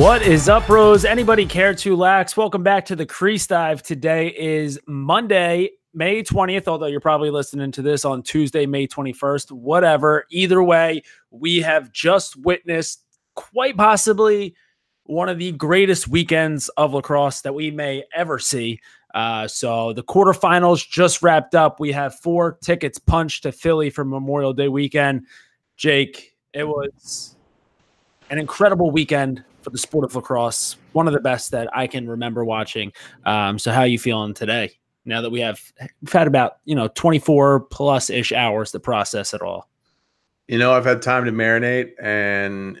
What is up, Rose? Anybody care to lax? Welcome back to the Crease Dive. Today is Monday, May 20th, although you're probably listening to this on Tuesday, May 21st. Whatever. Either way, we have just witnessed quite possibly one of the greatest weekends of lacrosse that we may ever see. Uh, so the quarterfinals just wrapped up. We have four tickets punched to Philly for Memorial Day weekend. Jake, it was an incredible weekend for the sport of lacrosse. One of the best that I can remember watching. Um, so how are you feeling today? Now that we have we've had about you know 24 plus ish hours to process it all. You know, I've had time to marinate, and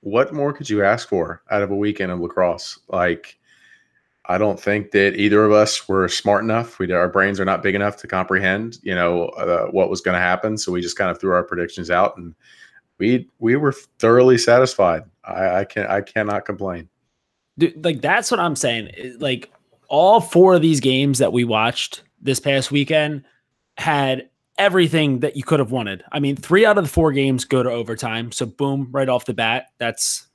what more could you ask for out of a weekend of lacrosse? Like, I don't think that either of us were smart enough. We our brains are not big enough to comprehend, you know, uh, what was going to happen. So we just kind of threw our predictions out, and we we were thoroughly satisfied. I, I can I cannot complain. Dude, like that's what I'm saying. Like all four of these games that we watched this past weekend had everything that you could have wanted. I mean, three out of the four games go to overtime. So boom, right off the bat, that's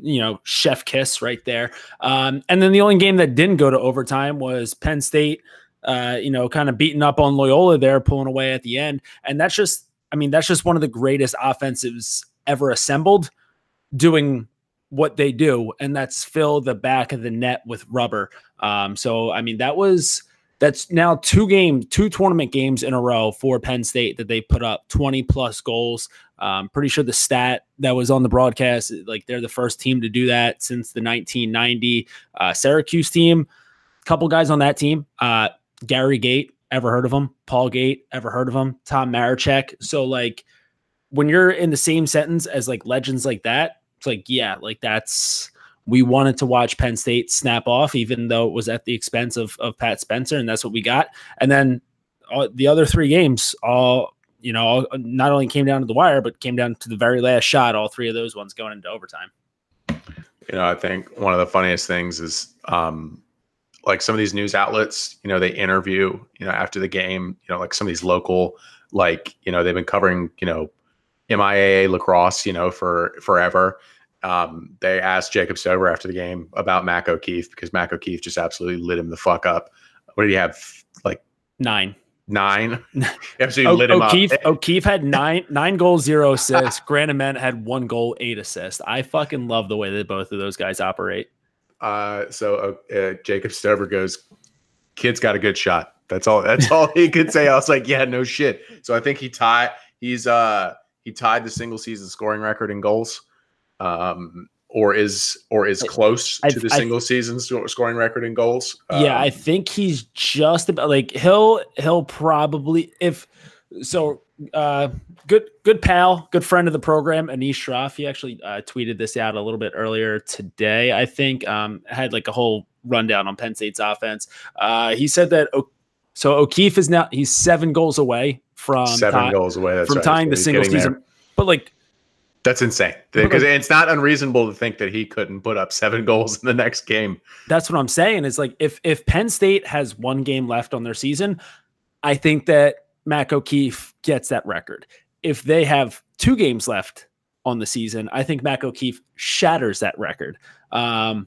you know, chef kiss right there. Um, and then the only game that didn't go to overtime was Penn State, uh, you know, kind of beating up on Loyola there, pulling away at the end. And that's just, I mean, that's just one of the greatest offensives ever assembled doing what they do, and that's fill the back of the net with rubber. Um, so, I mean, that was that's now two games, two tournament games in a row for Penn State that they put up 20 plus goals. Um, pretty sure the stat that was on the broadcast, like they're the first team to do that since the 1990 uh, Syracuse team. Couple guys on that team, uh, Gary Gait, ever heard of him? Paul Gait, ever heard of him? Tom Marechek. So like when you're in the same sentence as like legends like that, like yeah, like that's we wanted to watch Penn State snap off, even though it was at the expense of, of Pat Spencer, and that's what we got. And then uh, the other three games, all you know, all, not only came down to the wire, but came down to the very last shot. All three of those ones going into overtime. You know, I think one of the funniest things is, um, like some of these news outlets. You know, they interview, you know, after the game. You know, like some of these local, like you know, they've been covering, you know, MIAA lacrosse, you know, for forever um, they asked Jacob Stover after the game about Mac O'Keefe because Mac O'Keefe just absolutely lit him the fuck up. What did he have? Like nine. Nine. absolutely o- lit him O'Keefe, up. O'Keefe had nine nine goals, zero assists. Grant Ament had one goal, eight assists. I fucking love the way that both of those guys operate. Uh, so uh, uh, Jacob Stover goes, "Kid's got a good shot." That's all. That's all he could say. I was like, "Yeah, no shit." So I think he tied. He's uh he tied the single season scoring record in goals um, or is or is close I, to the I, single season scoring record in goals. Yeah, um, I think he's just about like he'll he'll probably if so. Uh, good good pal, good friend of the program, Anish Shroff. He actually uh, tweeted this out a little bit earlier today. I think um, had like a whole rundown on Penn State's offense. Uh, he said that o- so O'Keefe is now he's seven goals away from seven tie, goals away from right. tying the single season. There. But like that's insane because it's not unreasonable to think that he couldn't put up seven goals in the next game. That's what I'm saying. Is like if if Penn State has one game left on their season, I think that Mac O'Keefe gets that record. If they have two games left on the season, I think Mac O'Keefe shatters that record. Um,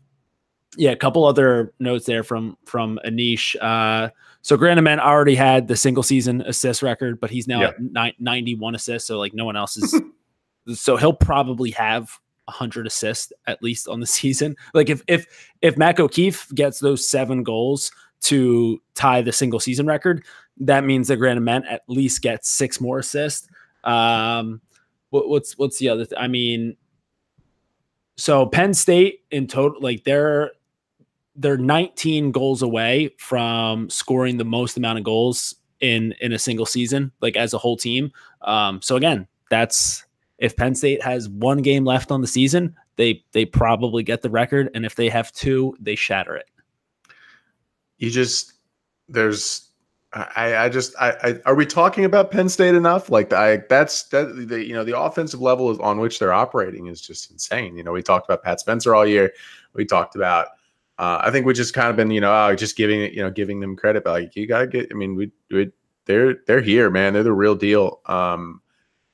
yeah, a couple other notes there from from Anish. Uh, so Grant Ament already had the single season assist record, but he's now at ni- 91 assists. So like no one else is so he'll probably have 100 assists at least on the season. Like if if if Mac O'Keefe gets those seven goals to tie the single season record, that means that Grant Ament at least gets six more assists. Um, what, what's what's the other? Th- I mean, so Penn State in total, like they're they're 19 goals away from scoring the most amount of goals in in a single season, like as a whole team. Um, so again, that's if Penn State has one game left on the season, they they probably get the record, and if they have two, they shatter it. You just there's I, I just I, I, are we talking about Penn State enough? Like I that's that the you know the offensive level is on which they're operating is just insane. You know, we talked about Pat Spencer all year. We talked about uh, I think we just kind of been you know oh, just giving it you know giving them credit, but like you gotta get. I mean we, we they're they're here, man. They're the real deal. Um,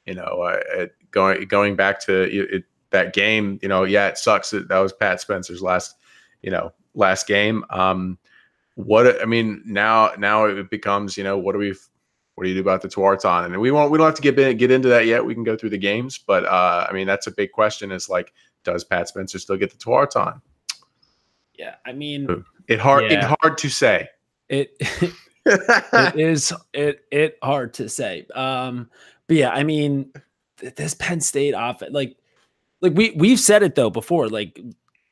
You know, uh, going going back to it, that game, you know, yeah, it sucks that that was Pat Spencer's last, you know, last game. Um, what I mean now, now it becomes, you know, what do we, what do you do about the Tewaaraton? And we won't, we don't have to get in, get into that yet. We can go through the games, but uh, I mean, that's a big question. Is like, does Pat Spencer still get the Tewaaraton? Yeah, I mean, it hard, yeah. it hard to say. It it is it it hard to say. Um, but yeah, I mean, this Penn State offense, like, like we we've said it though before, like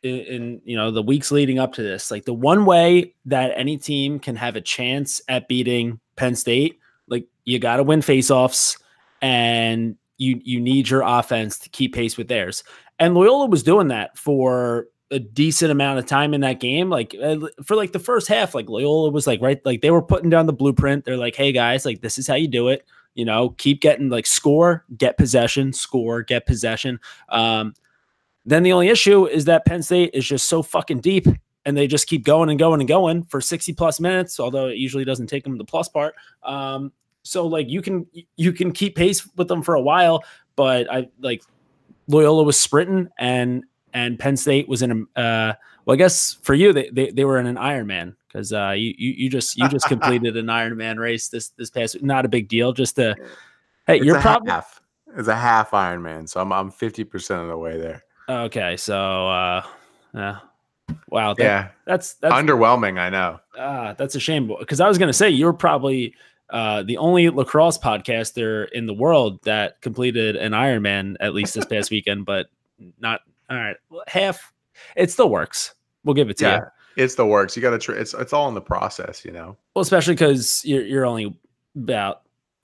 in, in, you know the weeks leading up to this, like the one way that any team can have a chance at beating Penn State, like you got to win faceoffs, and you you need your offense to keep pace with theirs. And Loyola was doing that for a decent amount of time in that game. Like uh, for like the first half, like Loyola was like right, like they were putting down the blueprint. They're like, hey guys, like this is how you do it. You know, keep getting like score, get possession, score, get possession. Um, then the only issue is that Penn State is just so fucking deep and they just keep going and going and going for 60 plus minutes, although it usually doesn't take them the plus part. Um, so like you can you can keep pace with them for a while, but I like Loyola was sprinting and and Penn State was in a uh, well, I guess for you they they, they were in an Ironman because uh, you, you you just you just completed an Ironman race this this past not a big deal just a hey it's you're probably half it's a half Ironman so I'm I'm fifty percent of the way there. Okay, so uh, yeah. Wow. That, yeah. That's that's underwhelming. I know. Ah, that's a shame because I was going to say you're probably uh, the only lacrosse podcaster in the world that completed an Ironman at least this past weekend, but not all right. Half. It still works. We'll give it to yeah, you. It's the works. You got to. Tr- it's it's all in the process, you know. Well, especially because you're you're only about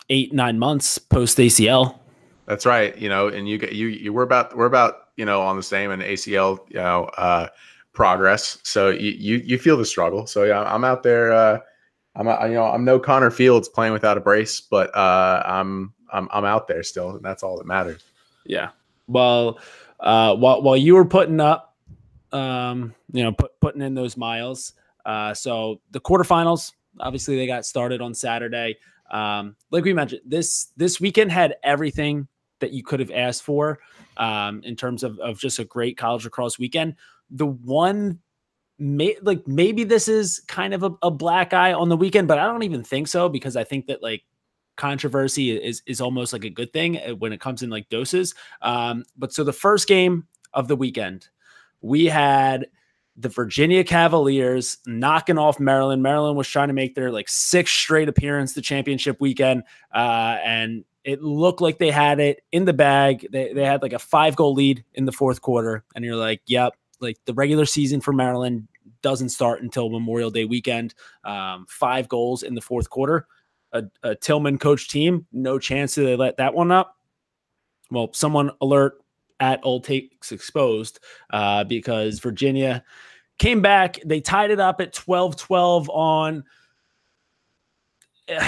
eight nine months post ACL. That's right. You know, and you get you you we're about we're about you know on the same and ACL you know uh, progress. So you, you you feel the struggle. So yeah, I'm out there. Uh, I'm you know I'm no Connor Fields playing without a brace, but uh, I'm I'm I'm out there still, and that's all that matters. Yeah. Well, uh, while while you were putting up, um, you know, put, putting in those miles. Uh, so the quarterfinals, obviously, they got started on Saturday. Um, like we mentioned, this this weekend had everything that you could have asked for um, in terms of of just a great college lacrosse weekend. The one May, like maybe this is kind of a, a, black eye on the weekend, but I don't even think so because I think that like controversy is is almost like a good thing uh, when it comes in like doses. Um, but so the first game of the weekend, we had the Virginia Cavaliers knocking off Maryland. Maryland was trying to make their like sixth straight appearance the championship weekend, uh, and it looked like they had it in the bag. They they had like a five goal lead in the fourth quarter, and you're like, yep, like the regular season for Maryland doesn't start until Memorial Day weekend. Um, five goals in the fourth quarter a, a Tillman coach team, no chance to they let that one up. Well, someone alert at Old Takes Exposed uh, because Virginia came back. They tied it up at 12 12 on.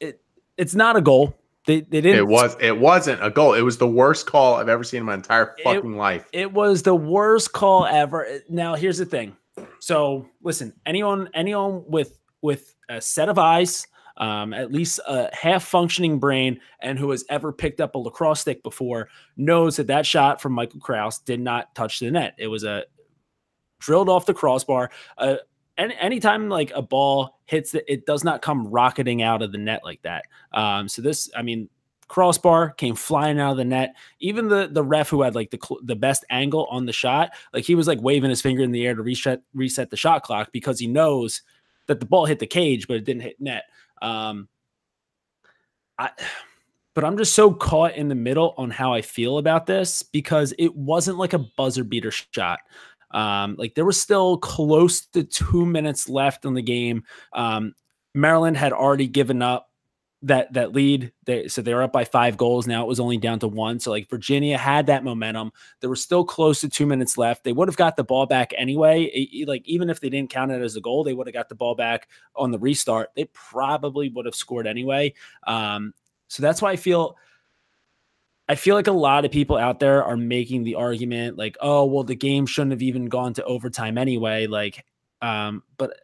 It, it's not a goal. They, they didn't. It was. It wasn't a goal. It was the worst call I've ever seen in my entire fucking it, life. It was the worst call ever. Now here's the thing. So listen, anyone, anyone with with a set of eyes, um, at least a half functioning brain, and who has ever picked up a lacrosse stick before knows that that shot from Michael Kraus did not touch the net. It was a drilled off the crossbar. Uh, any anytime like a ball hits it, it does not come rocketing out of the net like that. Um, so this, I mean, crossbar came flying out of the net. Even the the ref who had like the the best angle on the shot, like he was like waving his finger in the air to reset reset the shot clock because he knows that the ball hit the cage, but it didn't hit net. Um, I, but I'm just so caught in the middle on how I feel about this because it wasn't like a buzzer beater shot. Um, like there was still close to two minutes left in the game. Um, Maryland had already given up that that lead. They so they were up by five goals. Now it was only down to one. So like Virginia had that momentum. There was still close to two minutes left. They would have got the ball back anyway. It, like even if they didn't count it as a goal, they would have got the ball back on the restart. They probably would have scored anyway. Um, so that's why I feel. I feel like a lot of people out there are making the argument like, oh, well, the game shouldn't have even gone to overtime anyway. Like, um, but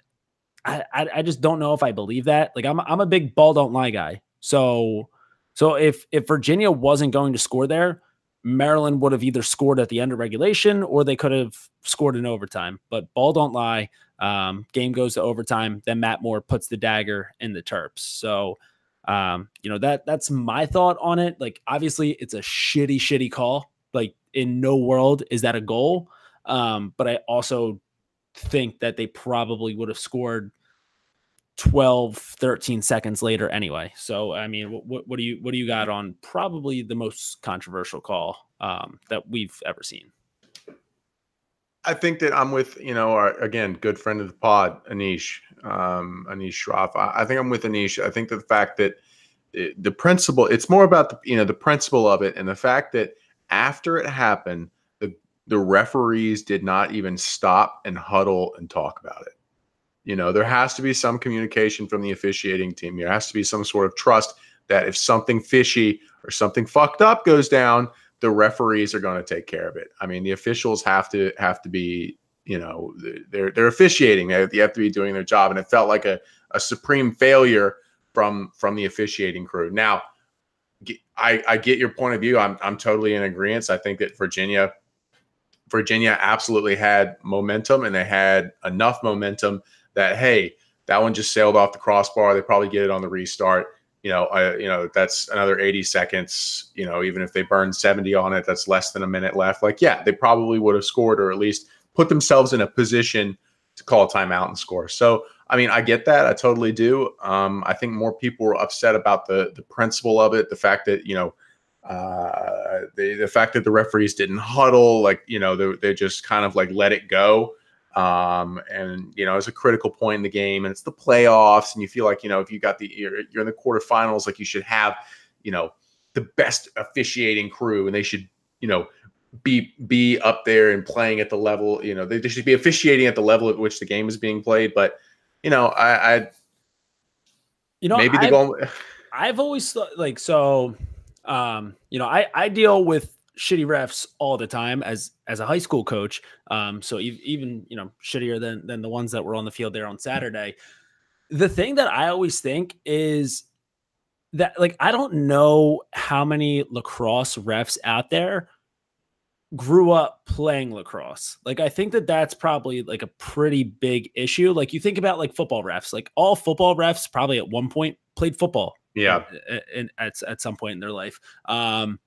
I, I, just don't know if I believe that. Like I'm I'm a big ball don't lie guy. So So if if Virginia wasn't going to score there, Maryland would have either scored at the end of regulation or they could have scored in overtime. But ball don't lie. Um, game goes to overtime. Then Matt Moore puts the dagger in the Terps. So, um, you know that that's my thought on it. Like, obviously, it's a shitty, shitty call. Like, in no world is that a goal. Um, but I also think that they probably would have scored 12 13 seconds later anyway. So i mean what, what do you what do you got on probably the most controversial call um, that we've ever seen? I think that i'm with you know our again good friend of the pod anish um, anish shroff. I, I, think i'm with anish. I think that the fact that it, the principle it's more about the you know the principle of it and the fact that after it happened the the referees did not even stop and huddle and talk about it you know, there has to be some communication from the officiating team. There has to be some sort of trust that if something fishy or something fucked up goes down, the referees are going to take care of it. I mean, the officials have to have to be, you know, they're they're officiating. They have to be doing their job, and it felt like a, a supreme failure from from the officiating crew. Now, I I get your point of view. I'm I'm totally in agreement. I think that Virginia Virginia absolutely had momentum, and they had enough momentum that hey, that one just sailed off the crossbar. They probably get it on the restart. You know, I, you know that's another 80 seconds. You know, even if they burn 70 on it, that's less than a minute left. Like, yeah, they probably would have scored or at least put themselves in a position to call a timeout and score. So, I mean, I get that. I totally do. Um, I think more people were upset about the the principle of it, the fact that you know, uh, the the fact that the referees didn't huddle, like you know, they they just kind of like let it go. Um, and you know, it's a critical point in the game, and it's the playoffs, and you feel like you know, if you got the you're, you're in the quarterfinals, like you should have, you know, the best officiating crew, and they should, you know, be be up there and playing at the level, you know, they, they should be officiating at the level at which the game is being played. But you know, I, I you know, maybe the goal. I've always thought like so. Um, you know, I I deal with shitty refs all the time as as a high school coach. Um, so even you know shittier than than the ones that were on the field there on Saturday. The thing that I always think is that like I don't know how many lacrosse refs out there grew up playing lacrosse. Like I think that that's probably like a pretty big issue. Like you think about like football refs, like all football refs probably at one point played football. Yeah. In, at, at some point in their life. Um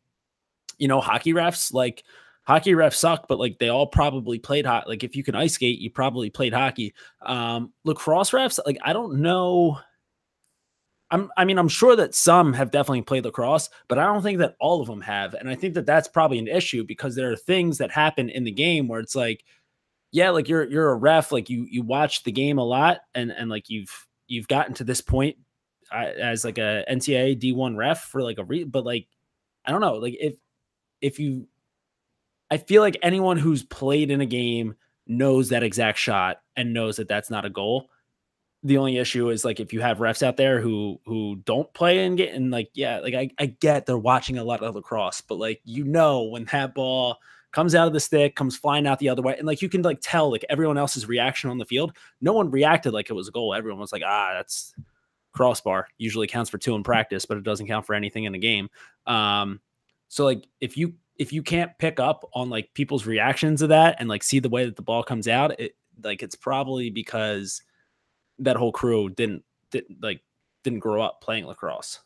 you know, hockey refs, like hockey refs suck, but like they all probably played hot. Like if you can ice skate, you probably played hockey. Um, lacrosse refs, like I don't know. I'm, I mean, I'm sure that some have definitely played lacrosse, but I don't think that all of them have. And I think that that's probably an issue because there are things that happen in the game where it's like, yeah, like you're you're a ref, like you you watch the game a lot, and and like you've you've gotten to this point uh, as like a NCAA D1 ref for like a re, but like I don't know, like if if you I feel like anyone who's played in a game knows that exact shot and knows that that's not a goal. The only issue is like if you have refs out there who who don't play and get and like yeah, like I, I get they're watching a lot of lacrosse, but like you know when that ball comes out of the stick, comes flying out the other way, and like you can like tell like everyone else's reaction on the field. No one reacted like it was a goal. Everyone was like, ah, that's crossbar. Usually counts for two in practice, but it doesn't count for anything in the game. Um, so like if you if you can't pick up on like people's reactions to that and like see the way that the ball comes out, it like it's probably because that whole crew didn't didn't like didn't grow up playing lacrosse.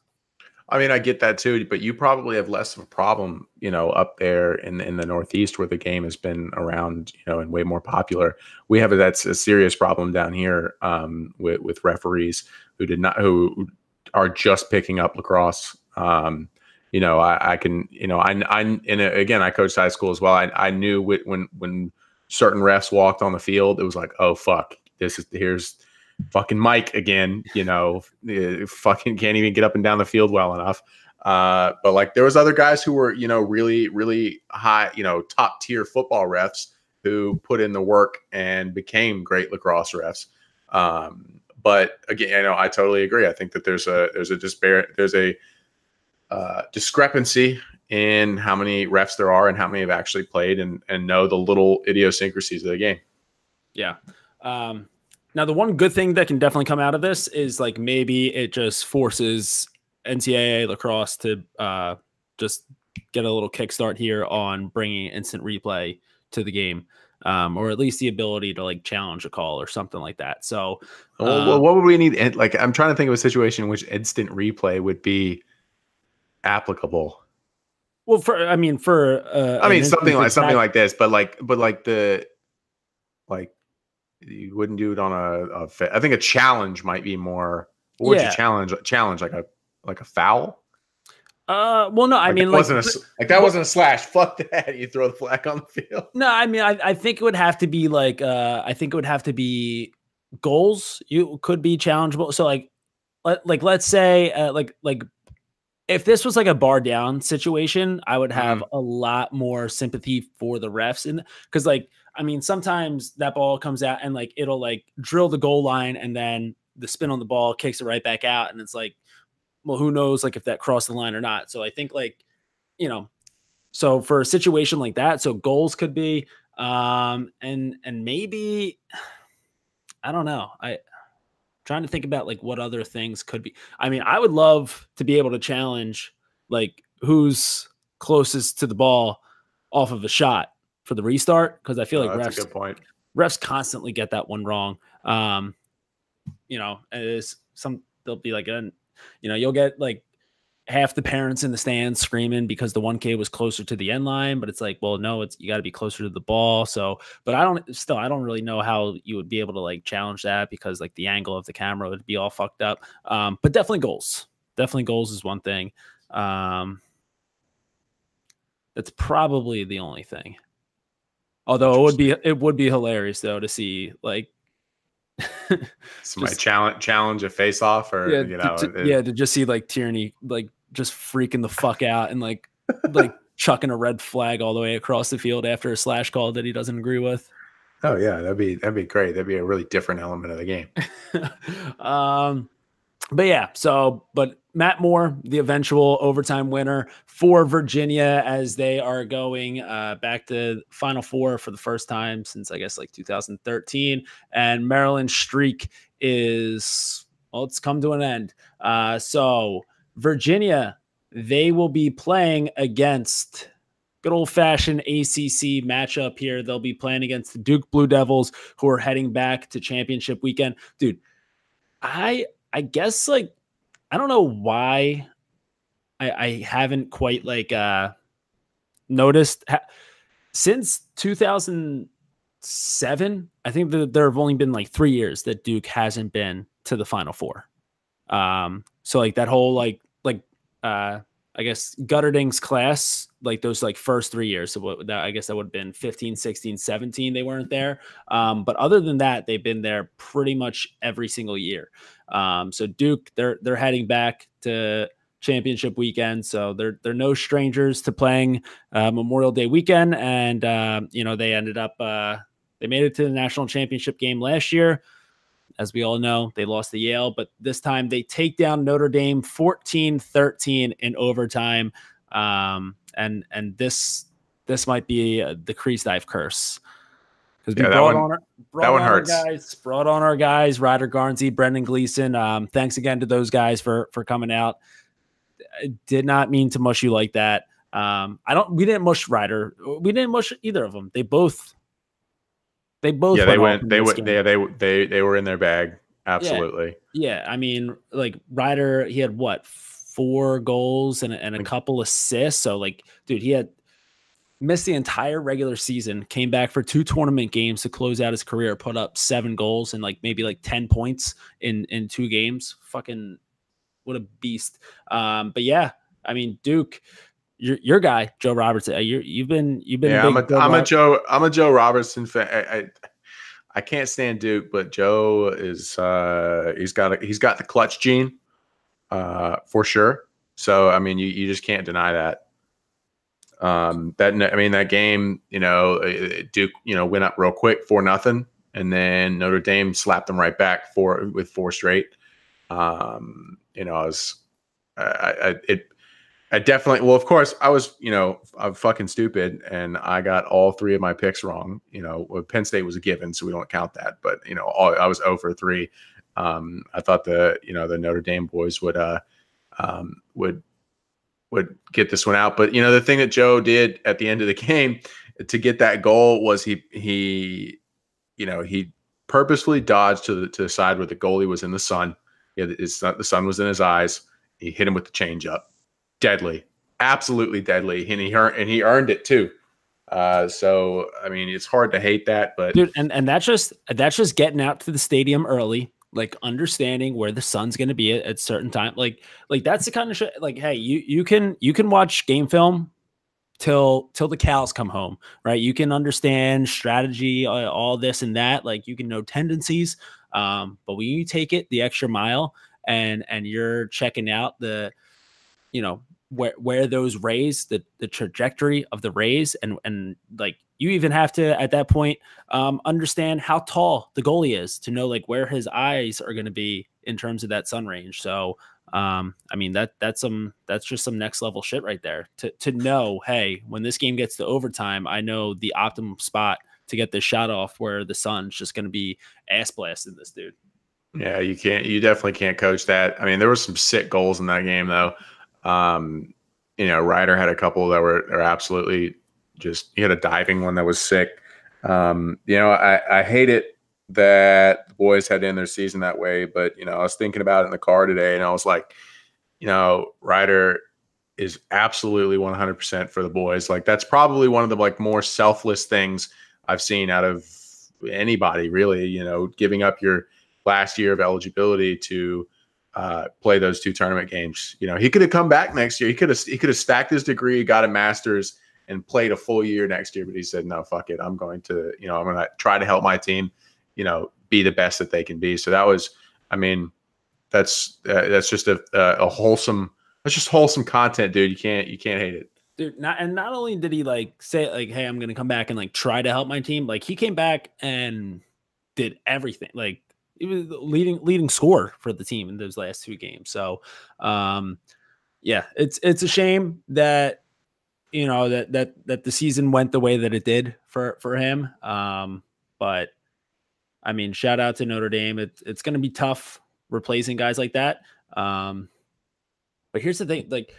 I mean, I get that too, but you probably have less of a problem, you know, up there in in the Northeast where the game has been around, you know, and way more popular. We have a, that's a serious problem down here um, with with referees who did not who are just picking up lacrosse. Um, you know, I, I can, you know, I, I, and again, I coached high school as well. I, I knew when, when certain refs walked on the field, it was like, oh, fuck, this is, here's fucking Mike again, you know, eh, fucking can't even get up and down the field well enough. Uh, but like there was other guys who were, you know, really, really high, you know, top tier football refs who put in the work and became great lacrosse refs. Um, but again, you know, I totally agree. I think that there's a, there's a disparate, there's a, uh, discrepancy in how many refs there are and how many have actually played and, and know the little idiosyncrasies of the game. Yeah. Um, now, the one good thing that can definitely come out of this is like maybe it just forces NCAA lacrosse to uh, just get a little kickstart here on bringing instant replay to the game, um, or at least the ability to like challenge a call or something like that. So, well, well, um, what would we need? Like, I'm trying to think of a situation in which instant replay would be applicable. well, for I mean, for uh, I mean, something like something like this, but like, but like the, like, you wouldn't do it on a. a I think a challenge might be more. What would Yeah. you challenge? Challenge like a like a foul. Uh, well, no, I Like, mean, like, wasn't a like that wasn't a slash. Fuck that! You throw the flag on the field. No, I mean, I, I think it would have to be like, uh, I think it would have to be goals. You could be challengeable. So like, let, like let's say, uh, like like if this was like a bar down situation, I would have a lot more sympathy for the refs, and because like, I mean, sometimes that ball comes out and like it'll like drill the goal line, and then the spin on the ball kicks it right back out, and it's like, well, who knows like if that crossed the line or not. So I think like, you know, so for a situation like that, so goals could be, um, and and maybe, I don't know. I trying to think about like what other things could be. I mean, I would love to be able to challenge like who's closest to the ball off of a shot for the restart because I feel Oh, like that's a refs good point. refs constantly get that one wrong. Um, you know, it's some they'll be like, uh, you know, you'll get like half the parents in the stands screaming because the one K was closer to the end line, but it's like, well, no, it's you got to be closer to the ball. So, but I don't still, I don't really know how you would be able to like challenge that because like the angle of the camera would be all fucked up. Um, but definitely goals, definitely goals is one thing. Um, that's probably the only thing. Although it would be it would be hilarious though to see like Somebody Just- challenge challenge a face off or yeah, you know to, it- yeah to just see like Tierney like just freaking the fuck out and like like chucking a red flag all the way across the field after a slash call that he doesn't agree with. Oh yeah, that'd be that'd be great. That'd be a really different element of the game. um, but yeah, so but Matt Moore, the eventual overtime winner for Virginia, as they are going uh, back to Final Four for the first time since I guess like 2013, and Maryland streak is well, it's come to an end. Uh, so Virginia, they will be playing against good old fashioned ACC matchup here. They'll be playing against the Duke Blue Devils, who are heading back to championship weekend. Dude, I I guess like I don't know why I, I haven't quite like uh noticed ha- since 2007. I think that there have only been like three years that Duke hasn't been to the Final Four. Um, so like that whole like like uh I guess Guterding's class, like those like first three years. So what that I guess that would have been 15, 16, 17. They weren't there. Um, but other than that, they've been there pretty much every single year. Um, so Duke, they're they're heading back to championship weekend. So they're they're no strangers to playing uh, Memorial Day weekend. And uh, you know, they ended up uh they made it to the national championship game last year. As we all know, they lost to Yale, but this time they take down Notre Dame 14 13 in overtime. Um, and and this this might be uh, the crease dive curse because we Yeah, that brought one- on our, brought that one on our guys, brought on our guys, Ryder Garnsey, Brendan Gleason. Um, thanks again to those guys for for coming out. I did not mean to mush you like that. Um, I don't. We didn't mush Ryder. We didn't mush either of them. They both. They both. yeah, they went. They went. Yeah, they they they were in their bag. Absolutely. Yeah, I mean, like Ryder, he had what four goals and, a- and a couple assists. So, like, dude, he had missed the entire regular season, came back for two tournament games to close out his career, put up seven goals and like maybe like ten points in in two games. Fucking what a beast. Um, but yeah, I mean, Duke, your your guy, Joe Roberts, uh, you you've been you've been Yeah, I'm a I'm a Joe I'm a Joe Robertson fan. I, I I can't stand Duke, but Joe is uh he's got a, he's got the clutch gene uh for sure. So I mean you you just can't deny that. Um that I mean that game, you know, uh, Duke, you know, went up real quick for nothing and then Notre Dame slapped them right back for with four straight. Um you know, I was I, I it I definitely. Well, of course, I was. You know, I'm fucking stupid, and I got all three of my picks wrong. You know, Penn State was a given, so we don't count that. But you know, all, I was 0 for three. Um, I thought the you know the Notre Dame boys would uh, um, would would get this one out. But you know, the thing that Joe did at the end of the game to get that goal was he he you know he purposefully dodged to the to the side where the goalie was in the sun. Yeah, the sun was in his eyes. He hit him with the changeup, deadly, absolutely deadly, and he earned and he earned it too. Uh, so I mean, it's hard to hate that, but dude, and and that's just that's just getting out to the stadium early, like understanding where the sun's going to be at, at certain time. Like like that's the kind of shit. Like, hey, you you can you can watch game film till till the cows come home, right? You can understand strategy, uh, all this and that. Like you can know tendencies, um, but when you take it the extra mile and and you're checking out the, you know, where where those rays, the the trajectory of the rays, and and like you even have to at that point um, understand how tall the goalie is to know like where his eyes are going to be in terms of that sun range. So um, I mean that that's some that's just some next level shit right there. To to know, hey, when this game gets to overtime, I know the optimum spot to get this shot off where the sun's just going to be ass blasting this dude. Yeah, you can't. You definitely can't coach that. I mean, there were some sick goals in that game though. Um, you know, Ryder had a couple that were are absolutely just. He had a diving one that was sick. Um, you know, I, I hate it that the boys had to end their season that way, but you know, I was thinking about it in the car today, and I was like, you know, Ryder is absolutely 100% for the boys. Like that's probably one of the like more selfless things I've seen out of anybody really, you know, giving up your last year of eligibility to uh, play those two tournament games. You know, he could have come back next year. He could have he could have stacked his degree, got a master's, and played a full year next year. But he said, "No, fuck it. I'm going to you know I'm going to try to help my team, you know, be the best that they can be." So that was, I mean, that's uh, that's just a, a wholesome that's just wholesome content, dude. You can't you can't hate it. Dude, not and not only did he like say like, "Hey, I'm gonna come back and like try to help my team," like he came back and did everything. Like he was leading leading score for the team in those last two games. So, um, yeah, it's it's a shame that you know that that that the season went the way that it did for for him. Um, but I mean, shout out to Notre Dame. It's it's going to be tough replacing guys like that. Um, but here's the thing, like.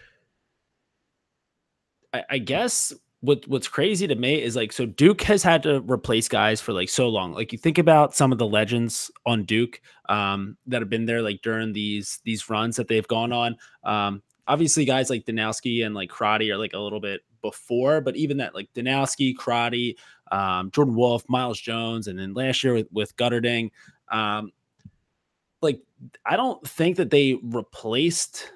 I, I guess what what's crazy to me is like so Duke has had to replace guys for like so long. Like you think about some of the legends on Duke um, that have been there like during these these runs that they've gone on. Um, obviously, guys like Danowski and like Crotty are like a little bit before, but even that like Danowski, Crotty, um, Jordan Wolf, Myles Jones, and then last year with, with Guterding, um, like I don't think that they replaced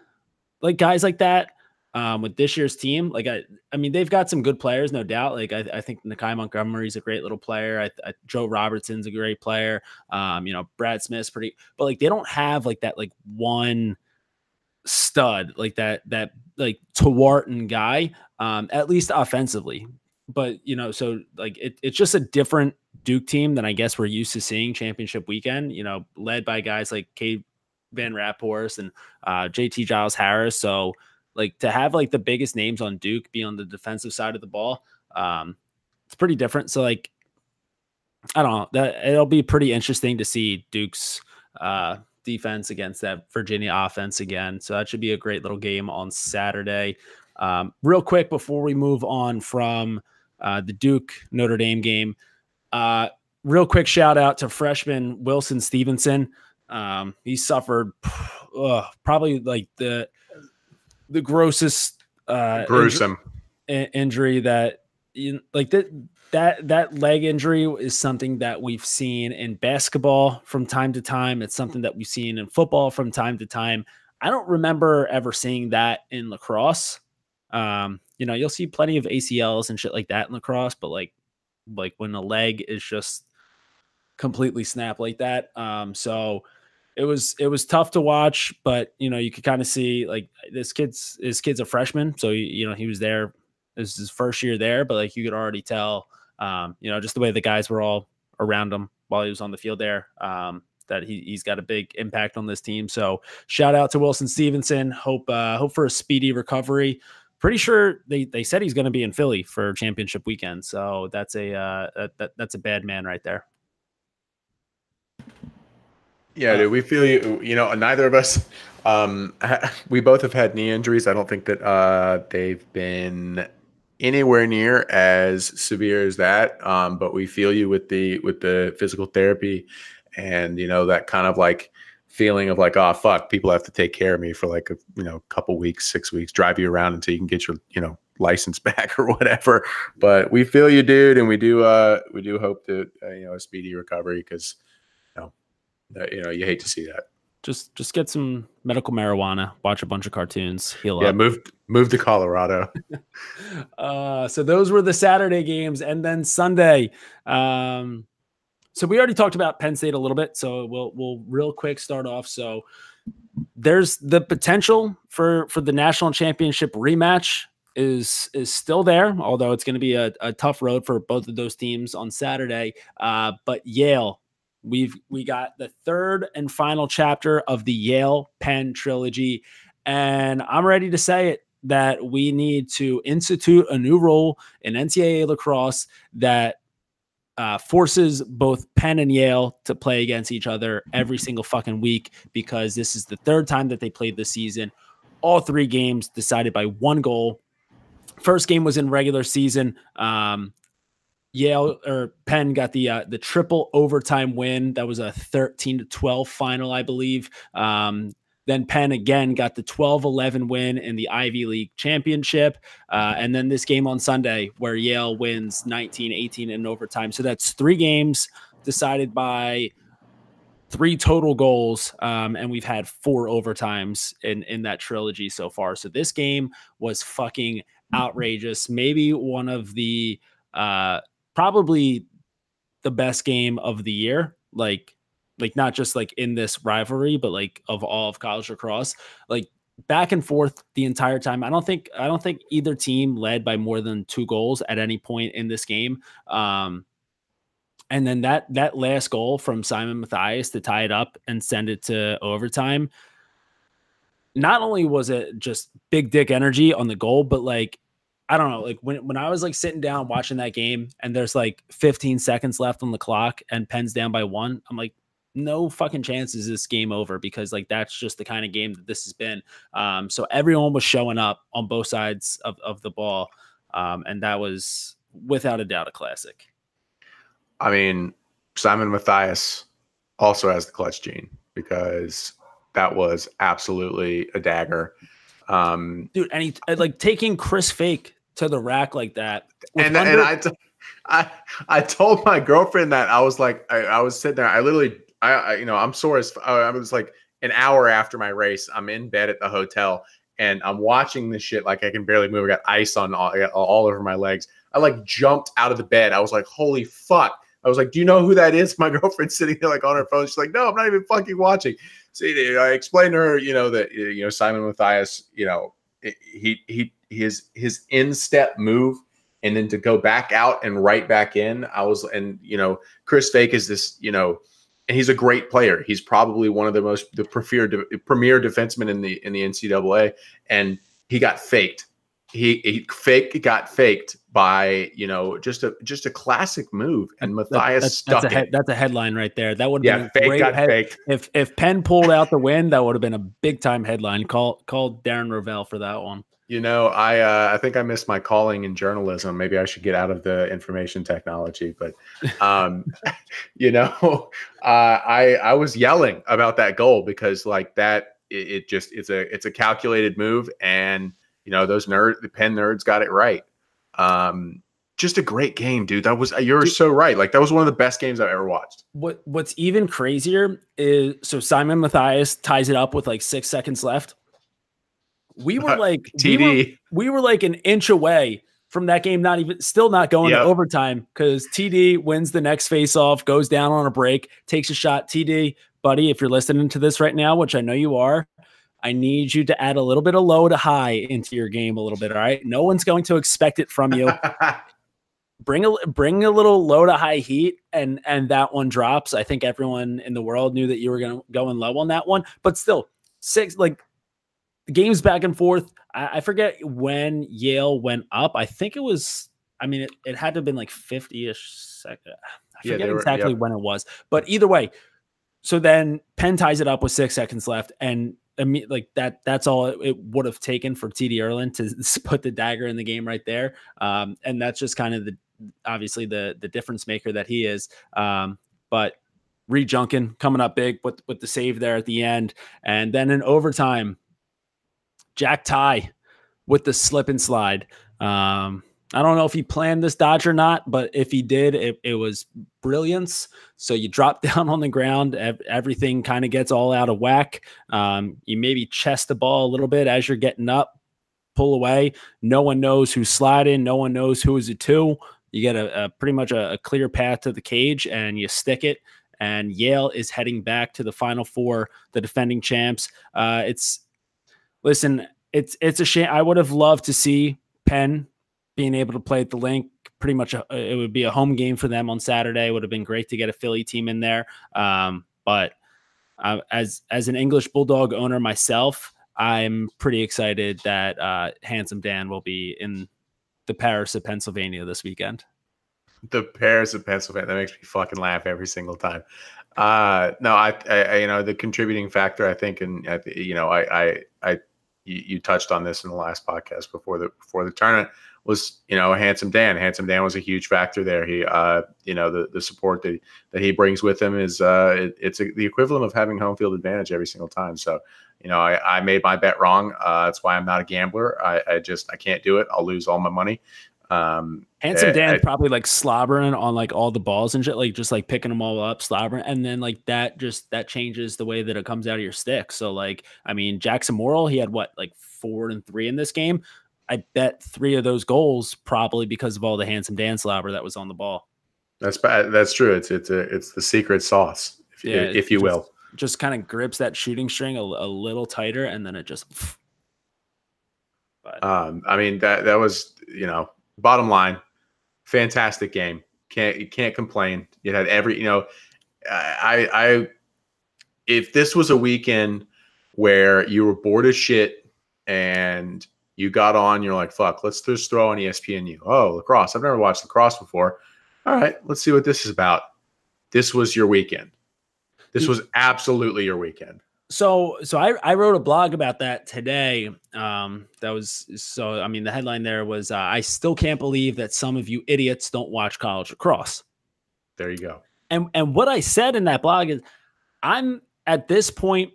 like guys like that um, with this year's team. Like I, I mean, they've got some good players, no doubt. Like I, I think Nakeie Montgomery's a great little player. I, I, Joe Robertson's a great player. Um, you know, Brad Smith's pretty, but like they don't have like that like one stud like that that like Tewaaraton guy. Um, at least offensively. But you know, so like it, it's just a different Duke team than I guess we're used to seeing championship weekend. You know, led by guys like Cade Van Raaphorst and uh, JT Giles Harris. So like to have like the biggest names on Duke be on the defensive side of the ball, um, it's pretty different. So like, I don't know that it'll be pretty interesting to see Duke's uh, defense against that Virginia offense again. So that should be a great little game on Saturday. Um, real quick before we move on from uh, the Duke Notre Dame game, uh, real quick shout out to freshman Wilson Stevenson. Um, he suffered uh, probably like the the grossest uh gruesome. injury, injury that you, like that that that leg injury is something that we've seen in basketball from time to time. It's something that we've seen in football from time to time. I don't remember ever seeing that in lacrosse. Um you know you'll see plenty of acls and shit like that in lacrosse but like like when a leg is just completely snap like that. Um so it was it was tough to watch, but you know you could kind of see like this kid's this kid's a freshman, so you know he was there. This is his first year there, but like you could already tell, um, you know, just the way the guys were all around him while he was on the field there, um, that he, he's got a big impact on this team. So shout out to Wilson Stevenson. Hope uh, hope for a speedy recovery. Pretty sure they, they said he's going to be in Philly for championship weekend. So that's a uh, that, that's a bad man right there. Yeah, dude, we feel you. You know, neither of us Um, we both have had knee injuries. I don't think that uh, they've been anywhere near as severe as that. Um, but we feel you with the with the physical therapy, and you know that kind of like feeling of like, oh fuck, people have to take care of me for like a you know couple weeks, six weeks, drive you around until you can get your you know license back or whatever. But we feel you, dude, and we do uh we do hope that uh, you know a speedy recovery because know you know you hate to see that just just get some medical marijuana, watch a bunch of cartoons, heal yeah, up. Yeah, move move to Colorado. uh, so those were the Saturday games, and then Sunday. Um, so we already talked about Penn State a little bit, so we'll we'll real quick start off. So there's the potential for for the national championship rematch is is still there, although it's going to be a, a tough road for both of those teams on Saturday. Uh, but Yale We've we got the third and final chapter of the Yale Penn trilogy, and I'm ready to say it that we need to institute a new rule in NCAA lacrosse that uh, forces both Penn and Yale to play against each other every single fucking week because this is the third time that they played this season. All three games decided by one goal. First game was in regular season. Um, Yale or Penn got the uh, the triple overtime win. That was a 13 to 12 final, I believe. Um, then Penn again got the 12 11 win in the Ivy League championship. Uh, and then this game on Sunday where Yale wins 19 18 in overtime. So that's three games decided by three total goals. Um, and we've had four overtimes in, in that trilogy so far. So this game was fucking outrageous. Maybe one of the uh, probably the best game of the year. Like, like not just like in this rivalry, but like of all of college lacrosse. Like back and forth the entire time. I don't think I don't think either team led by more than two goals at any point in this game. Um, and then that that last goal from Simon Mathias to tie it up and send it to overtime. Not only was it just big dick energy on the goal, but like I don't know, like when when I was like sitting down watching that game and there's like 15 seconds left on the clock and Penn's down by one, I'm like, no fucking chance is this game over because like that's just the kind of game that this has been. Um, so everyone was showing up on both sides of, of the ball. Um, and that was without a doubt a classic. I mean, Simon Mathias also has the clutch gene because that was absolutely a dagger. Um, dude, and he like taking Chris Fake to the rack like that. And under- and I, t- I I told my girlfriend that I was like I, I was sitting there. I literally I, I, you know I'm sore as I was like an hour after my race. I'm in bed at the hotel and I'm watching this shit like I can barely move. I got ice on all, all over my legs. I like jumped out of the bed. I was like, holy fuck. I was like, do you know who that is? My girlfriend's sitting there like on her phone. She's like, no, I'm not even fucking watching. So I explained to her, you know, that you know Simon Mathias, you know, he he his his instep move and then to go back out and right back in. I was and you know Chris Fake is this you know and he's a great player. He's probably one of the most the premier premier defensemen in the in the NCAA and he got faked. He, he fake got faked by you know just a just a classic move and Mathias that's, stuck that's a, he- that's a headline right there. That would yeah been fake got head- faked. If if Penn pulled out the win, that would have been a big time headline. Call call Darren Rovell for that one. You know, I uh, I think I missed my calling in journalism. Maybe I should get out of the information technology. But, um, you know, uh, I I was yelling about that goal because like that it, it, just it's a it's a calculated move, and you know those nerd the Penn nerds got it right. Um, just a great game, dude. That was you're dude, so right. Like that was one of the best games I've ever watched. What What's even crazier is so Simon Mathias ties it up with like six seconds left we were like TD. We were, we were, like an inch away from that game, not even still not going yep. to overtime because TD wins the next face off, goes down on a break, takes a shot. TD, buddy, if you're listening to this right now, which I know you are, I need you to add a little bit of low to high into your game a little bit. All right. No one's going to expect it from you. bring a bring a little low to high heat and and that one drops. I think everyone in the world knew that you were gonna go in low on that one, but still six like games back and forth. I, I, forget when Yale went up. I think it was, I mean, it, it had to have been like 50 ish second. I forget yeah, exactly were, when it was, but either way. So then Penn ties it up with six seconds left, and like that. That's all it, would have taken for TD Ierlan to put the dagger in the game right there. Um, and that's just kind of the obviously the the difference maker that he is. Um, but Reed Junkin coming up big with with the save there at the end, and then in overtime, Jack Tigh with the slip and slide. Um, I don't know if he planned this dodge or not, but if he did, it, it was brilliance. So you drop down on the ground, everything kind of gets all out of whack. Um, you maybe chest the ball a little bit as you're getting up, pull away. No one knows who's sliding. No one knows who is it to. You get a, a pretty much a, a, clear path to the cage and you stick it. And Yale is heading back to the Final Four, the defending champs. Uh, it's listen, it's it's a shame. I would have loved to see Penn being able to play at the Linc pretty much a, it would be a home game for them on Saturday. It would have been great to get a Philly team in there. Um, but uh, as as an English Bulldog owner myself, I'm pretty excited that uh, Handsome Dan will be in the Paris of Pennsylvania this weekend. The Paris of Pennsylvania that makes me fucking laugh every single time. Uh, no, I, I, you know, the contributing factor, I think, and you know, I, I, I, you, you touched on this in the last podcast before the before the tournament was you know handsome Dan. Handsome Dan was a huge factor there. He uh, you know the the support that that he brings with him is uh, it, it's a, the equivalent of having home field advantage every single time. So you know I, I made my bet wrong. Uh, that's why I'm not a gambler. I, I just I can't do it. I'll lose all my money. Um, Handsome Dan probably like slobbering on like all the balls and shit, like just like picking them all up, slobbering, and then like that just that changes the way that it comes out of your stick. So like, I mean, Jackson Morrill, he had what like four and three in this game. I bet three of those goals probably because of all the handsome Dan slobber that was on the ball. That's bad. That's true. It's it's a, it's the secret sauce, if, yeah, if you just, will. Just kind of grips that shooting string a, a, little tighter, and then it just. But. Um, I mean that that was you know bottom line, fantastic game. Can't you can't complain. You had every you know, I I if this was a weekend where you were bored as shit and you got on, you're like, fuck, let's just throw on ESPNU. Oh, lacrosse. I've never watched lacrosse before. All right, let's see what this is about. This was your weekend. This was absolutely your weekend. So, so I, I wrote a blog about that today. Um, that was so. I mean, the headline there was, uh, "I still can't believe that some of you idiots don't watch college lacrosse." There you go. And and what I said in that blog is, I'm at this point,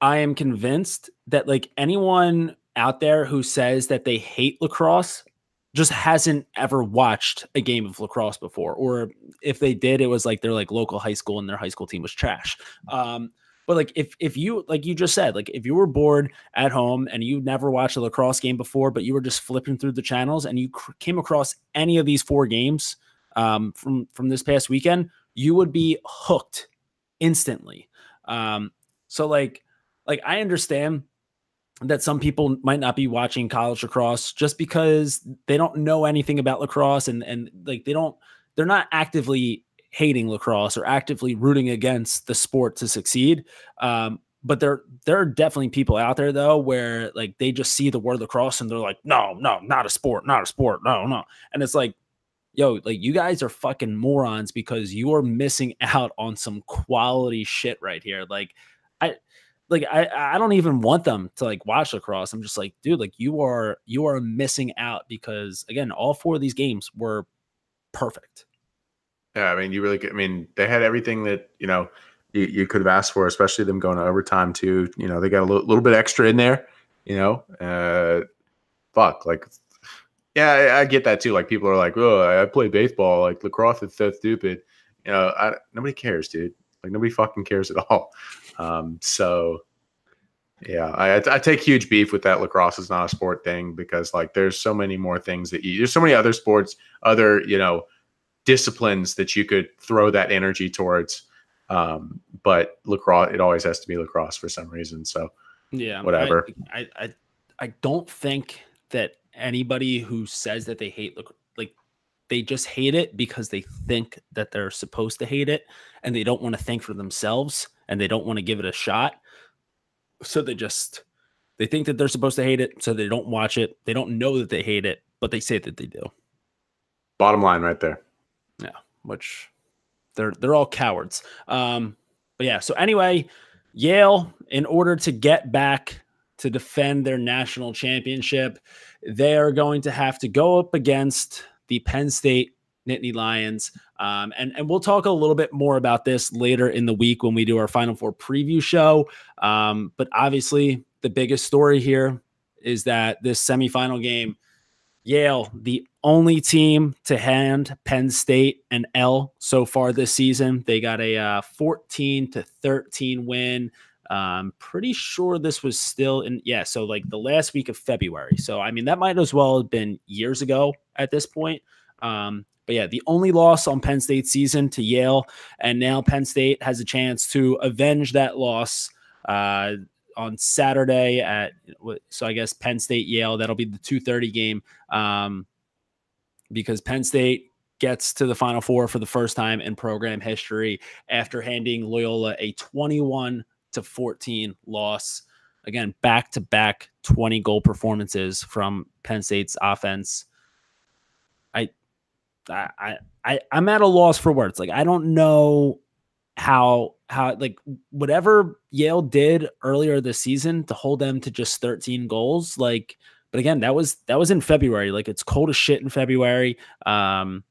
I am convinced that like anyone out there who says that they hate lacrosse just hasn't ever watched a game of lacrosse before. Or if they did it was like their like local high school and their high school team was trash. Um but like if if you like you just said like if you were bored at home and you never watched a lacrosse game before but you were just flipping through the channels and you cr- came across any of these four games um from from this past weekend you would be hooked instantly. Um so like like i understand that some people might not be watching college lacrosse just because they don't know anything about lacrosse and and like they don't they're not actively hating lacrosse or actively rooting against the sport to succeed. Um, but there there are definitely people out there though where like they just see the word lacrosse and they're like no no not a sport not a sport no no. And it's like yo like you guys are fucking morons because you are missing out on some quality shit right here. Like i like I I don't even want them to like watch lacrosse. I'm just like, dude, like you are you are missing out because again, all four of these games were perfect. Yeah, I mean, you really. I mean, they had everything that you know you, you could have asked for, especially them going to overtime too. You know, they got a little, little bit extra in there. You know, uh, fuck, like, yeah, I, I, get that too. Like, people are like, oh, I play baseball. Like, lacrosse is so stupid. You know, I, nobody cares, dude. Like, nobody fucking cares at all. Um, so yeah, I, I take huge beef with that lacrosse is not a sport thing because like there's so many more things that you there's so many other sports, other you know disciplines that you could throw that energy towards. Um, but lacrosse, it always has to be lacrosse for some reason. So yeah, whatever. I I I don't think that anybody who says that they hate like they just hate it because they think that they're supposed to hate it and they don't want to think for themselves and they don't want to give it a shot. So they just they think that they're supposed to hate it, so they don't watch it. They don't know that they hate it, but they say that they do. Bottom line right there. Yeah, which they're they're all cowards. Um, but yeah, so anyway, Yale, in order to get back to defend their national championship, they are going to have to go up against the Penn State Nittany Lions. Um, and, and we'll talk a little bit more about this later in the week when we do our Final Four preview show. Um, but obviously, the biggest story here is that this semifinal game, Yale, the only team to hand Penn State an L so far this season. They got a uh, 14 to 13 win. Um, pretty sure this was still in, yeah, so like the last week of February. So, I mean, that might as well have been years ago at this point. Um, but yeah, the only loss on Penn State season to Yale, and now Penn State has a chance to avenge that loss uh, on Saturday at so I guess Penn State Yale. That'll be the two thirty game um, because Penn State gets to the Final Four for the first time in program history after handing Loyola a twenty one to fourteen loss. Again, back to back twenty goal performances from Penn State's offense. I I, I'm at a loss for words. Like I don't know how how like whatever Yale did earlier this season to hold them to just 13 goals. Like, but again, that was that was in February. Like it's cold as shit in February. Um,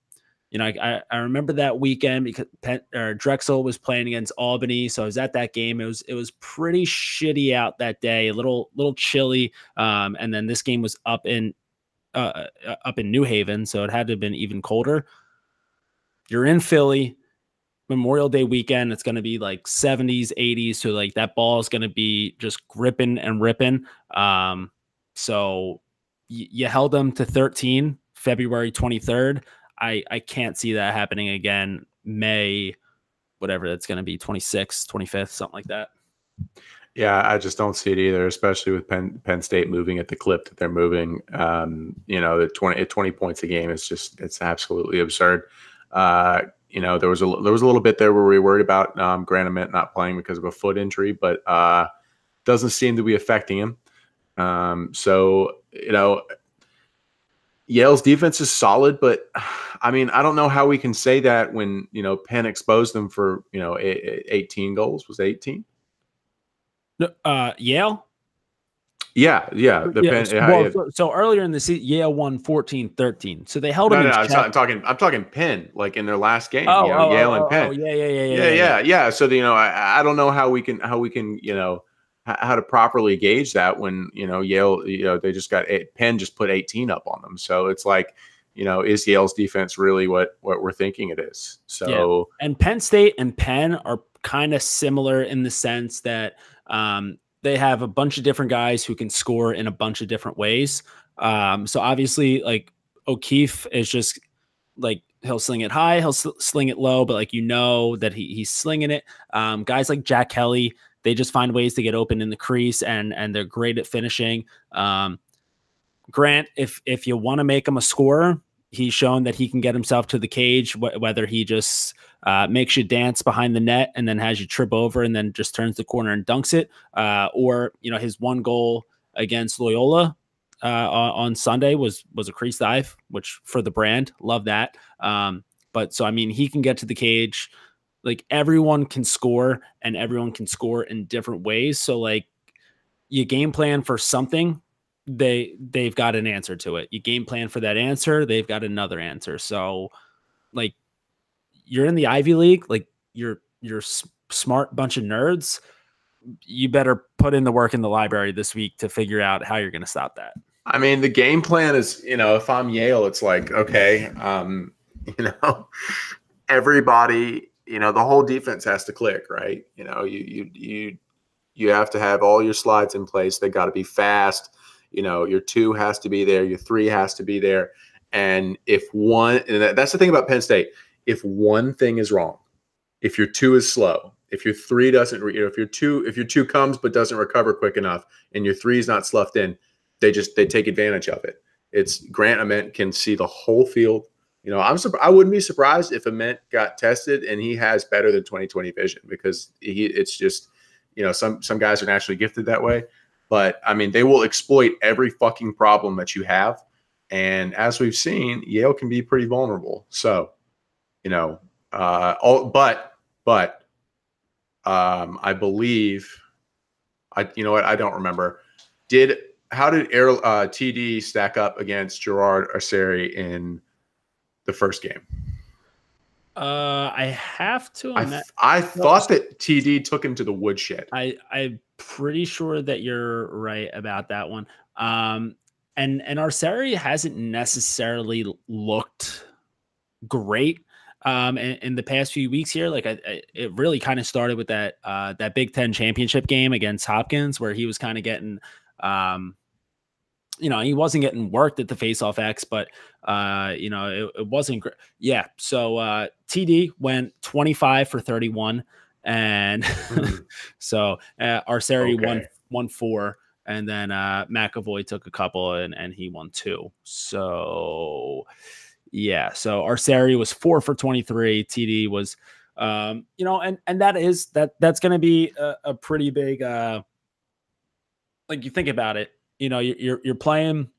you know, I, I remember that weekend because Penn, Drexel was playing against Albany, so I was at that game. It was it was pretty shitty out that day, a little little chilly. Um, and then this game was up in uh, uh, up in New Haven, so it had to have been even colder. You're in Philly, Memorial Day weekend. It's going to be like 70s, 80s, so like that ball is going to be just gripping and ripping. Um, so y- you held them to 13 February 23rd. I I can't see that happening again. May, whatever that's going to be, 26th, 25th, something like that. Yeah, I just don't see it either, especially with Penn, Penn State moving at the clip that they're moving. Um, you know, the 20, 20 points a game is just it's absolutely absurd. Uh, you know, there was a there was a little bit there where we were worried about um, Grant Ament not playing because of a foot injury, but uh, doesn't seem to be affecting him. Um, so you know, Yale's defense is solid, but I mean, I don't know how we can say that when you know Penn exposed them for you know 18 goals was 18 uh, Yale. Yeah, yeah. The yeah, pen, so, yeah, well, yeah. so, so earlier in the season, Yale won 14-13. So they held No, them. no, no. I'm talking. I'm talking Penn, like in their last game. Oh, you know, oh, Yale oh, and oh, Penn. oh, yeah, yeah, yeah, yeah, yeah, yeah. So you know, I, I don't know how we can how we can you know how to properly gauge that when you know Yale you know they just got eight, Penn just put 18 up on them. So it's like you know is Yale's defense really what what we're thinking it is? So And Penn State and Penn are kind of similar in the sense that um, they have a bunch of different guys who can score in a bunch of different ways. Um, so obviously, like O'Keefe is just like he'll sling it high, he'll sl- sling it low, but like you know that he, he's slinging it. Um, guys like Jack Kelly, they just find ways to get open in the crease and and they're great at finishing. Um, Grant, if if you want to make him a scorer, he's shown that he can get himself to the cage, wh- whether he just uh, makes you dance behind the net and then has you trip over and then just turns the corner and dunks it, uh, or you know his one goal against Loyola uh, on, Sunday was was a crease dive, which for the brand, love that. Um, but so I mean, he can get to the cage. Like everyone can score, and everyone can score in different ways. So like, you game plan for something, they they've got an answer to it. You game plan for that answer, they've got another answer. So like, you're in the Ivy League, like you're you're s- smart bunch of nerds. You better put in the work in the library this week to figure out how you're going to stop that. I mean, the game plan is, you know, if I'm Yale, it's like, okay, um, you know, everybody, you know, the whole defense has to click, right? You know, you you you you have to have all your slides in place. They got to be fast. You know, your two has to be there, your three has to be there. And if one, and that's the thing about Penn State, if one thing is wrong, if your two is slow, if your three doesn't, re- if your two, if your two comes but doesn't recover quick enough, and your three is not sloughed in, they just they take advantage of it. It's Grant Ament can see the whole field. You know, I'm I wouldn't be surprised if Ament got tested and he has better than 2020 vision because he it's just you know some some guys are naturally gifted that way. But I mean, they will exploit every fucking problem that you have. And as we've seen, Yale can be pretty vulnerable. So, you know, uh, all, but but um, I believe, I you know what I don't remember. Did how did Air, uh, TD stack up against Gerard Arceri in the first game? Uh, I have to. I, I thought that TD took him to the woodshed. I I'm pretty sure that you're right about that one. Um, and and Arceri hasn't necessarily looked great um in, in, the past few weeks here like I, I, it really kind of started with that uh that big 10 championship game against hopkins where he was kind of getting um you know he wasn't getting worked at the face-off x but uh you know it, it wasn't great yeah so uh td went 25 for 31 and mm. so uh arceri okay. won won four and then uh mcavoy took a couple and and he won two so yeah. So Arceri was four for 23. TD was, um, you know, and and that is that that's going to be a, a, pretty big, uh, like you think about it, you know, you're you're playing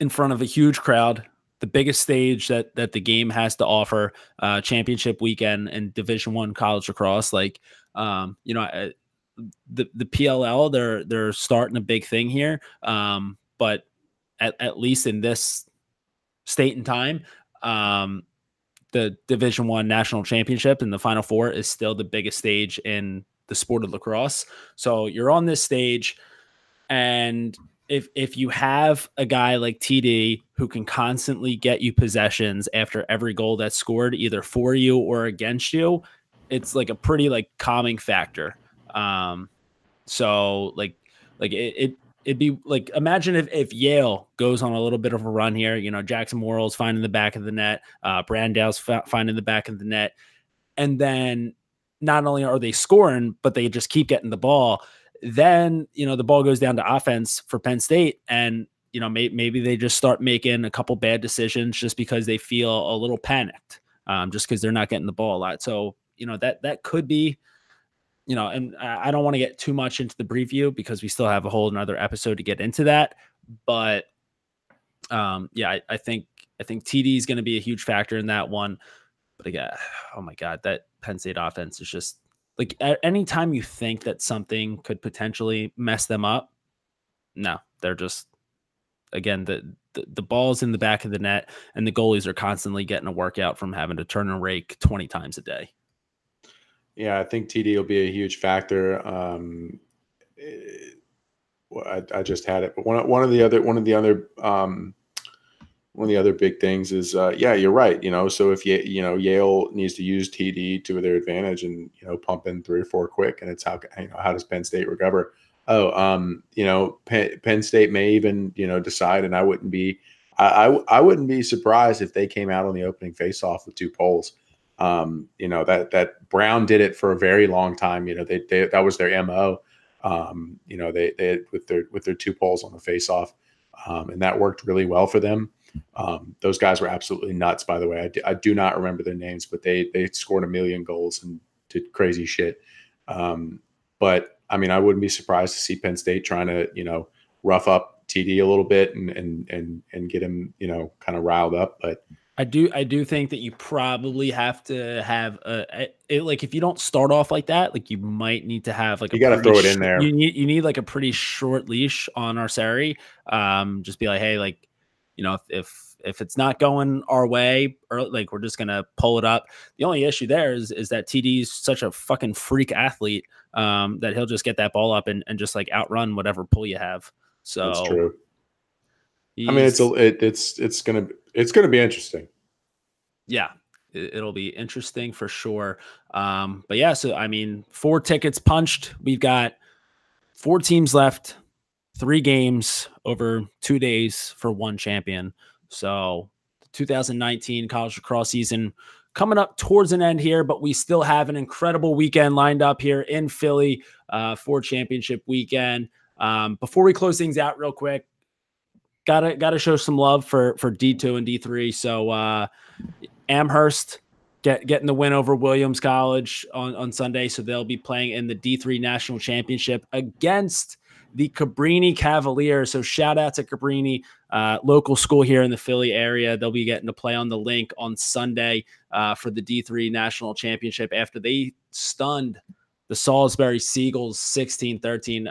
in front of a huge crowd, the biggest stage that that the game has to offer, uh, championship weekend and Division One college lacrosse. Like, um, you know, uh, the the PLL they're they're starting a big thing here, um, but at, at least in this state and time. Um, the Division One national championship and the Final Four is still the biggest stage in the sport of lacrosse. So you're on this stage, and if if you have a guy like TD who can constantly get you possessions after every goal that's scored, either for you or against you, it's like a pretty like calming factor. Um, so like like it, it it'd be like imagine if, if Yale goes on a little bit of a run here. You know, Jackson Morrill's finding the back of the net, uh, Brandau's f- finding the back of the net, and then not only are they scoring, but they just keep getting the ball. Then you know the ball goes down to offense for Penn State, and you know may- maybe they just start making a couple bad decisions just because they feel a little panicked, um, just because they're not getting the ball a lot. So you know that that could be you know, and I don't want to get too much into the preview because we still have a whole another episode to get into that. But um, yeah, I, I think I think TD is going to be a huge factor in that one. But again, oh my god, that Penn State offense is just like at any time you think that something could potentially mess them up, no, they're just again the, the the ball's in the back of the net and the goalies are constantly getting a workout from having to turn and rake 20 times a day. Yeah, I think TD will be a huge factor. Um, it, eh, I, I, just had it, but one one of the other one of the other um, one of the other big things is uh, yeah, you're right. You know, so if you you know Yale needs to use TD to their advantage and you know pump in three or four quick, and it's how you know how does Penn State recover? Oh, um, you know, Penn, Penn State may even you know decide, and I wouldn't be I, I, I wouldn't be surprised if they came out on the opening faceoff with two poles. Um, you know that that Brown did it for a very long time. You know they, they that was their mo. Um, you know they they with their with their two poles on the face off, um, and that worked really well for them. Um, those guys were absolutely nuts. By the way, I do, not remember their names, but they they scored a million goals and did crazy shit. Um, but I mean, I wouldn't be surprised to see Penn State trying to you know rough up TD a little bit and and and and get him you know kind of riled up. But I do I do think that you probably have to have a, a, like if you don't start off like that, like you might need to have like you got to throw it in there. You need you need like a pretty short leash on Arceri. Um, just be like, hey, like you know, if if, if it's not going our way, or like we're just gonna pull it up. The only issue there is is that TD's such a fucking freak athlete um, that he'll just get that ball up and, and just like outrun whatever pull you have. So that's true. I mean, it's a, it, it's it's gonna it's gonna be interesting. Yeah, it, will be interesting for sure. Um, but yeah, so I mean, four tickets punched. We've got four teams left, three games over two days for one champion. So, 2019 college lacrosse season coming up towards an end here, but we still have an incredible weekend lined up here in Philly uh, for championship weekend. Um, before we close things out, real quick, gotta gotta show some love for for D2 and D3. So uh Amherst get getting the win over Williams College on, on Sunday. So they'll be playing in the D3 National Championship against the Cabrini Cavaliers. So shout out to Cabrini, uh, local school here in the Philly area. They'll be getting to play on the Linc on Sunday uh, for the D3 National Championship after they stunned the Salisbury Seagulls 16 13.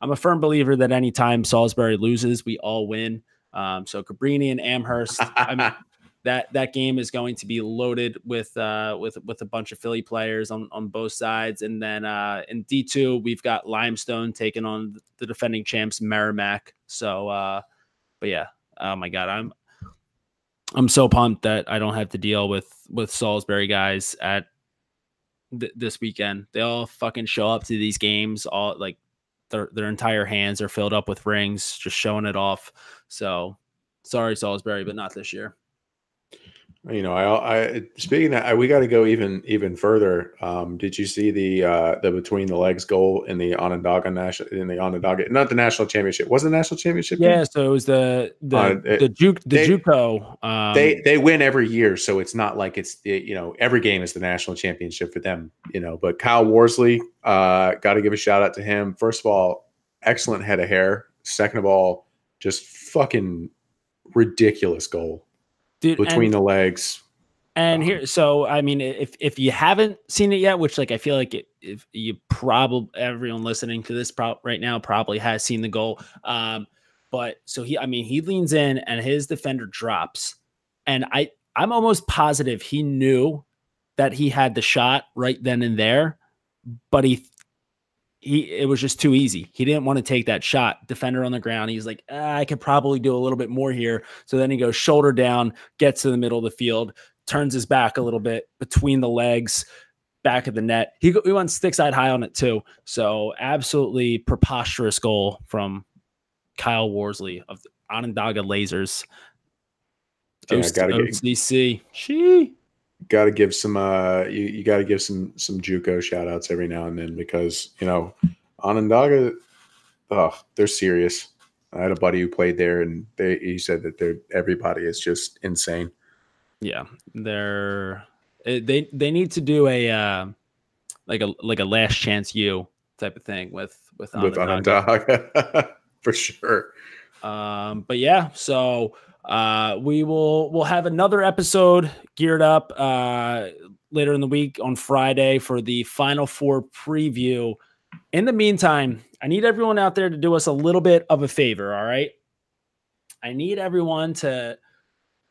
I'm a firm believer that anytime Salisbury loses, we all win. Um, so Cabrini and Amherst, I mean, that that game is going to be loaded with uh, with with a bunch of Philly players on on both sides, and then uh, in D two we've got Limestone taking on the defending champs Merrimack. So, uh, but yeah, oh my god, I'm I'm so pumped that I don't have to deal with with Salisbury guys at th- this weekend. They all fucking show up to these games, all like their their entire hands are filled up with rings, just showing it off. So sorry, Salisbury, but not this year you know, I, I speaking that, I, we got to go even even further. Um, did you see the uh, the between the legs goal in the Onondaga national in the Onondaga not the national championship was the national championship? Yeah, game? so it was the the uh, it, the juke the they, JUCO. Um, they they win every year, so it's not like it's it, you know every game is the national championship for them. You know, but Kyle Worsley, uh, got to give a shout out to him. First of all, excellent head of hair. Second of all, just fucking ridiculous goal Dude, between and, the legs. And um, here, so I mean, if if you haven't seen it yet, which like I feel like it, if you probably everyone listening to this pro- right now probably has seen the goal. Um, but so he, I mean, he leans in and his defender drops, and I I'm almost positive he knew that he had the shot right then and there, but he he it was just too easy. He didn't want to take that shot. Defender on the ground. He's like, ah, I could probably do a little bit more here. So then he goes shoulder down, gets to the middle of the field, turns his back a little bit between the legs, back of the net. He he went stick side high on it too. So absolutely preposterous goal from Kyle Worsley of Onondaga Lazers. Yeah, gotta OCC. She got to give some uh you, you got to give some some JUCO shout outs every now and then because you know Onondaga oh they're serious. I had a buddy who played there and they he said that they're everybody is just insane. Yeah, they're eh, they they need to do a uh like a like a last chance you type of thing with with Onondaga. with Onondaga for sure. Um, but yeah, so uh, we will we'll have another episode geared up uh, later in the week on Friday for the Final Four preview. In the meantime, I need everyone out there to do us a little bit of a favor. All right, I need everyone to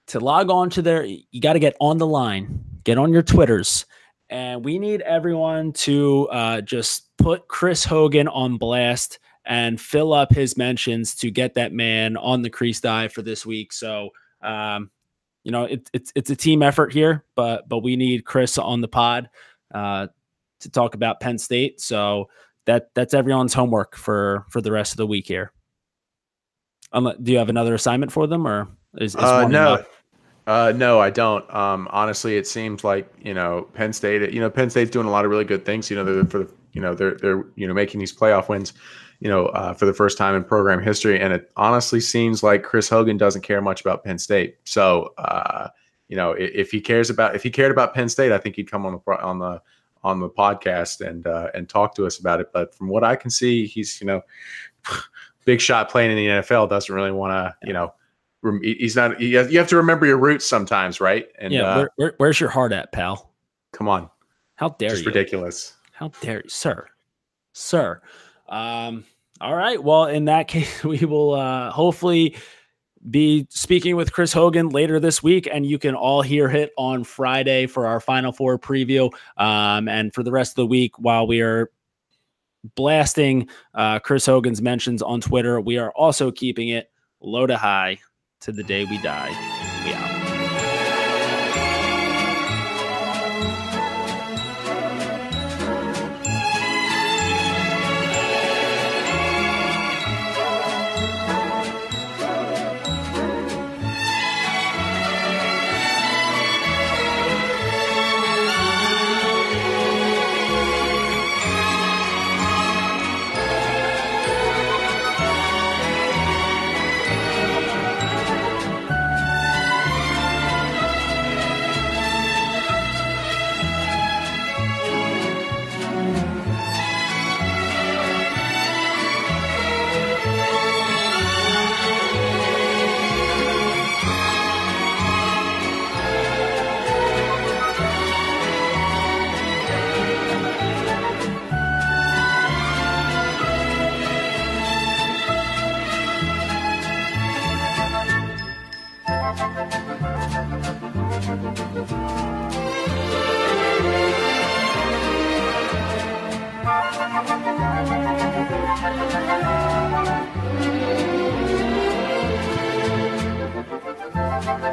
to log on to their. You got to get on the line, get on your Twitters, and we need everyone to uh, just put Chris Hogan on blast and fill up his mentions to get that man on the crease dive for this week. So, um, you know, it, it's it's a team effort here, but but we need Chris on the pod uh, to talk about Penn State. So that that's everyone's homework for for the rest of the week here. Um, do you have another assignment for them, or is, is uh, no? Uh, no, I don't. Um, honestly, it seems like you know Penn State. You know, Penn State's doing a lot of really good things. You know, they're for the you know they're they're you know making these playoff wins you know, uh, for the first time in program history. And it honestly seems like Chris Hogan doesn't care much about Penn State. So, uh, you know, if, if, he cares about, if he cared about Penn State, I think he'd come on the on the on the podcast and uh, and talk to us about it. But from what I can see, he's you know, big shot playing in the NFL doesn't really want to, you know. He's not. You have to remember your roots sometimes, right? And yeah, where, where, where's your heart at, pal? Come on, how dare Just you? Ridiculous. How dare you, sir, sir? Um, all right. Well, in that case, we will uh, hopefully be speaking with Chris Hogan later this week, and you can all hear it on Friday for our Final Four preview. Um, and for the rest of the week, while we are blasting uh, Chris Hogan's mentions on Twitter, we are also keeping it low to high to the day we die.